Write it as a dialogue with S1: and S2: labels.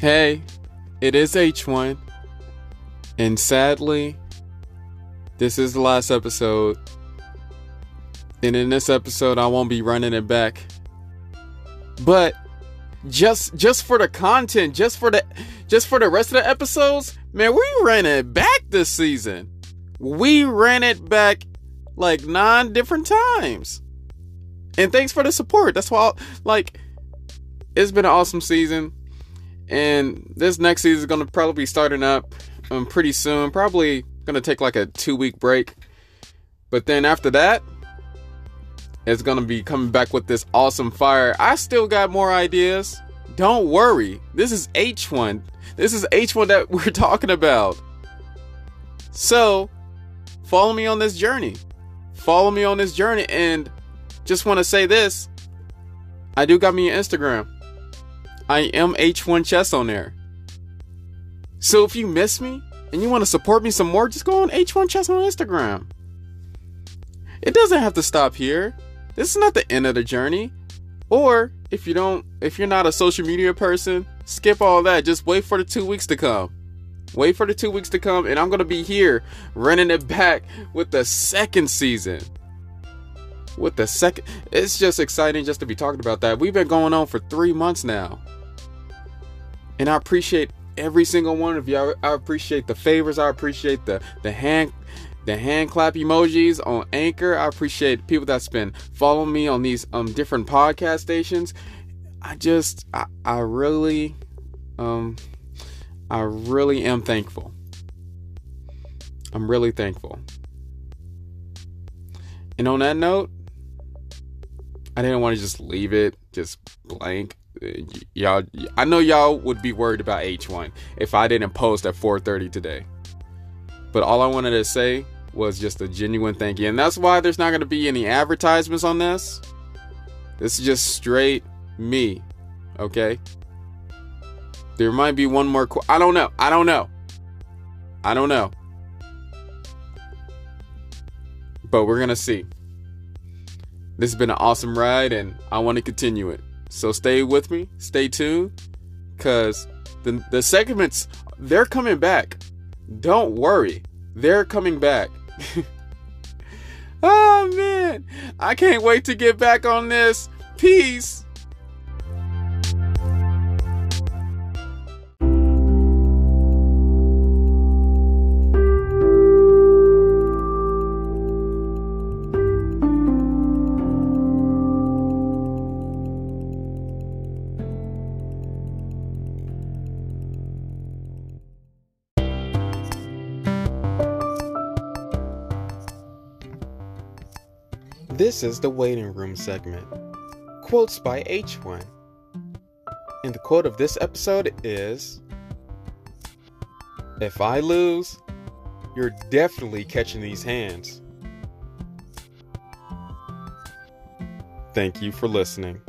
S1: Hey, it is H1. And sadly, this is the last episode. And in this episode, I won't be running it back. But just just for the content, just for the just for the rest of the episodes, man, we ran it back this season. We ran it back like nine different times. And thanks for the support. That's why like it's been an awesome season. And this next season is going to probably be starting up um, pretty soon. Probably going to take like a two week break. But then after that, it's going to be coming back with this awesome fire. I still got more ideas. Don't worry. This is H1. This is H1 that we're talking about. So, follow me on this journey. Follow me on this journey. And just want to say this I do got me an Instagram. I am H1 Chess on there. So if you miss me and you want to support me some more, just go on H1 Chess on Instagram. It doesn't have to stop here. This is not the end of the journey. Or if you don't, if you're not a social media person, skip all that. Just wait for the two weeks to come. Wait for the two weeks to come, and I'm gonna be here running it back with the second season. With the second, it's just exciting just to be talking about that. We've been going on for three months now. And I appreciate every single one of. I, I appreciate the favors. I appreciate the the hand the hand clap emojis on Anchor. I appreciate people that's been following me on these um different podcast stations. I just I, I really um I really am thankful. I'm really thankful. And on that note, I didn't want to just leave it just blank y'all I know y'all would be worried about H1 if I didn't post at 4:30 today. But all I wanted to say was just a genuine thank you. And that's why there's not going to be any advertisements on this. This is just straight me. Okay? There might be one more qu- I don't know. I don't know. I don't know. But we're going to see. This has been an awesome ride and I want to continue it. So stay with me, stay tuned, cause the the segments they're coming back. Don't worry, they're coming back. oh man, I can't wait to get back on this. Peace. This is the waiting room segment. Quotes by H1. And the quote of this episode is If I lose, you're definitely catching these hands. Thank you for listening.